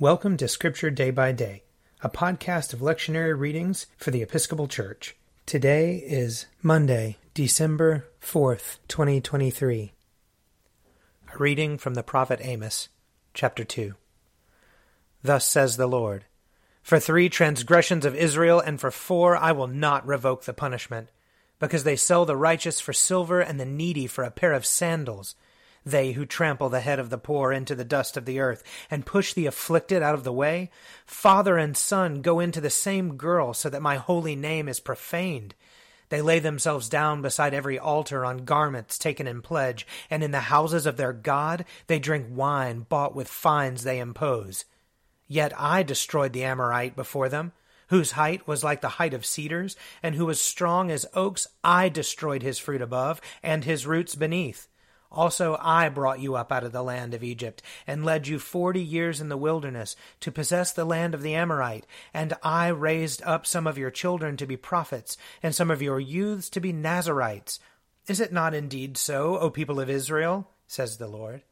Welcome to Scripture Day by Day, a podcast of lectionary readings for the Episcopal Church. Today is Monday, December 4th, 2023. A reading from the prophet Amos, chapter 2. Thus says the Lord For three transgressions of Israel and for four I will not revoke the punishment, because they sell the righteous for silver and the needy for a pair of sandals they who trample the head of the poor into the dust of the earth, and push the afflicted out of the way? Father and son go into the same girl, so that my holy name is profaned. They lay themselves down beside every altar on garments taken in pledge, and in the houses of their God they drink wine bought with fines they impose. Yet I destroyed the Amorite before them, whose height was like the height of cedars, and who was strong as oaks. I destroyed his fruit above, and his roots beneath. Also I brought you up out of the land of Egypt, and led you forty years in the wilderness, to possess the land of the Amorite. And I raised up some of your children to be prophets, and some of your youths to be Nazarites. Is it not indeed so, O people of Israel? says the Lord.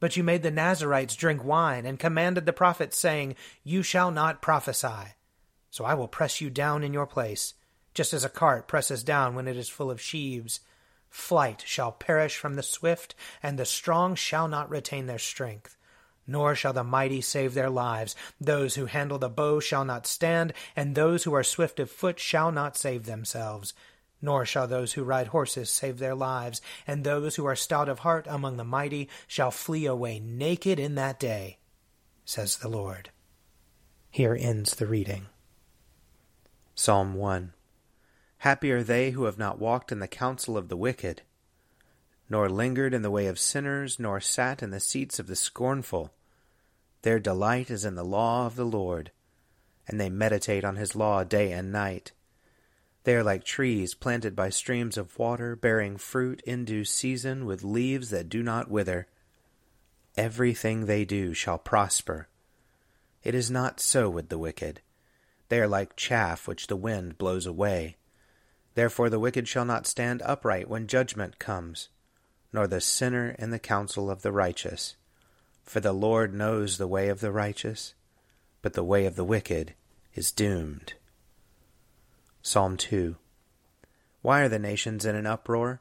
But you made the Nazarites drink wine, and commanded the prophets, saying, You shall not prophesy. So I will press you down in your place, just as a cart presses down when it is full of sheaves Flight shall perish from the swift, and the strong shall not retain their strength. Nor shall the mighty save their lives. Those who handle the bow shall not stand, and those who are swift of foot shall not save themselves. Nor shall those who ride horses save their lives, and those who are stout of heart among the mighty shall flee away naked in that day, says the Lord. Here ends the reading. Psalm 1 Happy are they who have not walked in the counsel of the wicked, nor lingered in the way of sinners, nor sat in the seats of the scornful. Their delight is in the law of the Lord, and they meditate on his law day and night. They are like trees planted by streams of water, bearing fruit in due season, with leaves that do not wither. Everything they do shall prosper. It is not so with the wicked. They are like chaff which the wind blows away. Therefore the wicked shall not stand upright when judgment comes, nor the sinner in the counsel of the righteous. For the Lord knows the way of the righteous, but the way of the wicked is doomed. Psalm 2 Why are the nations in an uproar?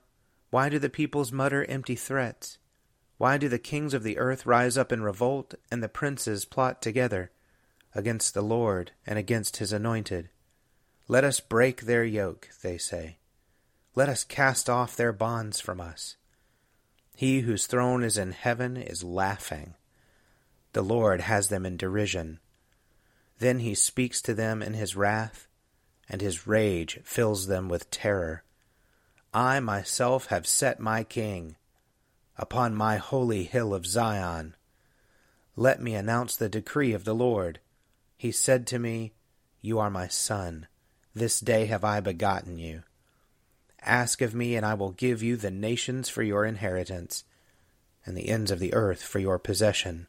Why do the peoples mutter empty threats? Why do the kings of the earth rise up in revolt, and the princes plot together against the Lord and against his anointed? Let us break their yoke, they say. Let us cast off their bonds from us. He whose throne is in heaven is laughing. The Lord has them in derision. Then he speaks to them in his wrath, and his rage fills them with terror. I myself have set my king upon my holy hill of Zion. Let me announce the decree of the Lord. He said to me, You are my son. This day have I begotten you. Ask of me, and I will give you the nations for your inheritance, and the ends of the earth for your possession.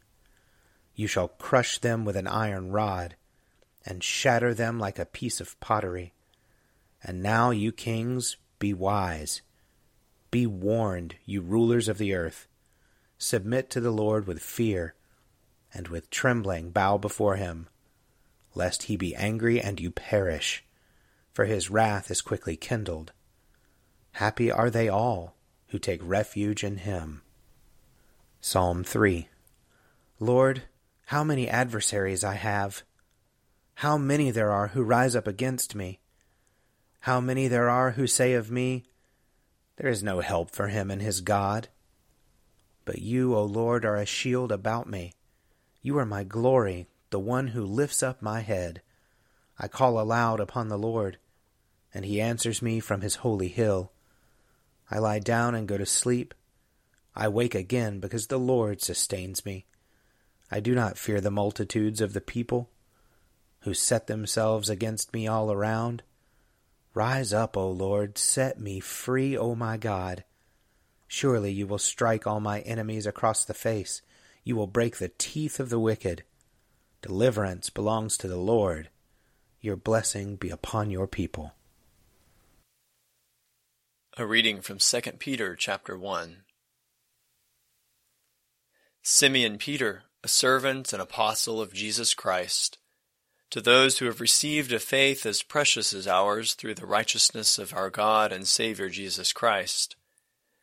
You shall crush them with an iron rod, and shatter them like a piece of pottery. And now, you kings, be wise. Be warned, you rulers of the earth. Submit to the Lord with fear, and with trembling bow before him, lest he be angry and you perish for his wrath is quickly kindled. Happy are they all who take refuge in him. Psalm 3 Lord, how many adversaries I have! How many there are who rise up against me! How many there are who say of me, There is no help for him in his God. But you, O Lord, are a shield about me. You are my glory, the one who lifts up my head. I call aloud upon the Lord and he answers me from his holy hill. I lie down and go to sleep. I wake again because the Lord sustains me. I do not fear the multitudes of the people who set themselves against me all around. Rise up, O Lord, set me free, O my God. Surely you will strike all my enemies across the face. You will break the teeth of the wicked. Deliverance belongs to the Lord. Your blessing be upon your people. A reading from 2 Peter chapter 1. Simeon Peter, a servant and apostle of Jesus Christ, to those who have received a faith as precious as ours through the righteousness of our God and Savior Jesus Christ,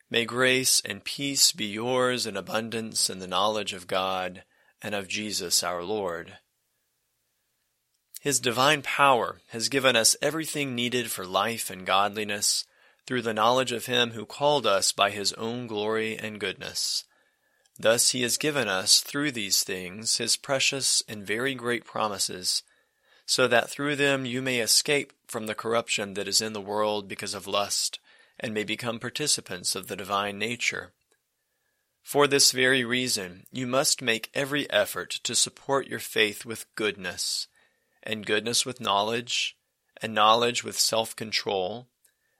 may grace and peace be yours in abundance in the knowledge of God and of Jesus our Lord. His divine power has given us everything needed for life and godliness through the knowledge of Him who called us by His own glory and goodness Thus he has given us through these things his precious and very great promises, so that through them you may escape from the corruption that is in the world because of lust, and may become participants of the divine nature. For this very reason, you must make every effort to support your faith with goodness, and goodness with knowledge, and knowledge with self control,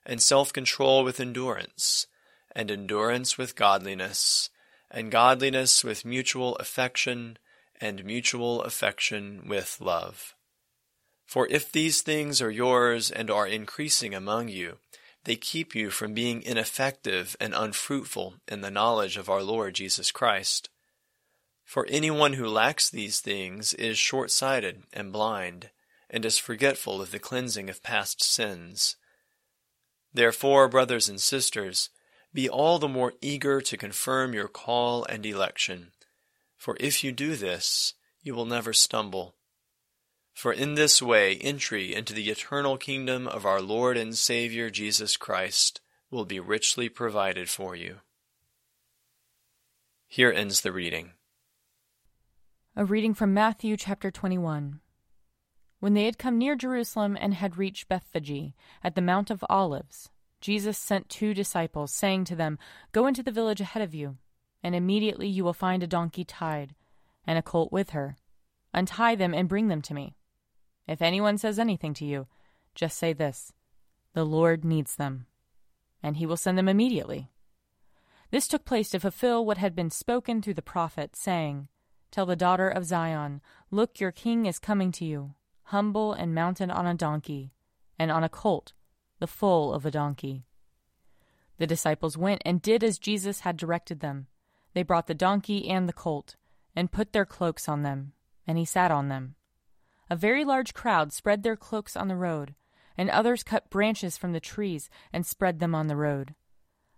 and self control with endurance, and endurance with godliness and godliness with mutual affection, and mutual affection with love. For if these things are yours and are increasing among you, they keep you from being ineffective and unfruitful in the knowledge of our Lord Jesus Christ. For anyone who lacks these things is short sighted and blind, and is forgetful of the cleansing of past sins. Therefore, brothers and sisters, be all the more eager to confirm your call and election. For if you do this, you will never stumble. For in this way entry into the eternal kingdom of our Lord and Savior Jesus Christ will be richly provided for you. Here ends the reading. A reading from Matthew chapter 21. When they had come near Jerusalem and had reached Bethphage at the Mount of Olives, Jesus sent two disciples, saying to them, Go into the village ahead of you, and immediately you will find a donkey tied, and a colt with her. Untie them and bring them to me. If anyone says anything to you, just say this The Lord needs them, and he will send them immediately. This took place to fulfill what had been spoken through the prophet, saying, Tell the daughter of Zion, Look, your king is coming to you, humble and mounted on a donkey, and on a colt the foal of a donkey. The disciples went and did as Jesus had directed them. They brought the donkey and the colt, and put their cloaks on them, and he sat on them. A very large crowd spread their cloaks on the road, and others cut branches from the trees and spread them on the road.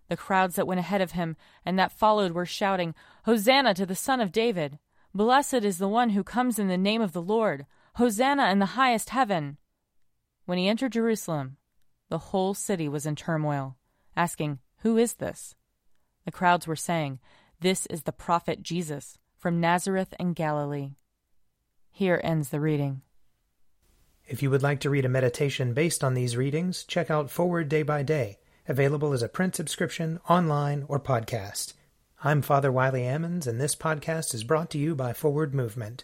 The crowds that went ahead of him and that followed were shouting, Hosanna to the Son of David! Blessed is the one who comes in the name of the Lord! Hosanna in the highest heaven! When he entered Jerusalem, the whole city was in turmoil, asking, Who is this? The crowds were saying, This is the prophet Jesus from Nazareth in Galilee. Here ends the reading. If you would like to read a meditation based on these readings, check out Forward Day by Day, available as a print subscription, online, or podcast. I'm Father Wiley Ammons, and this podcast is brought to you by Forward Movement.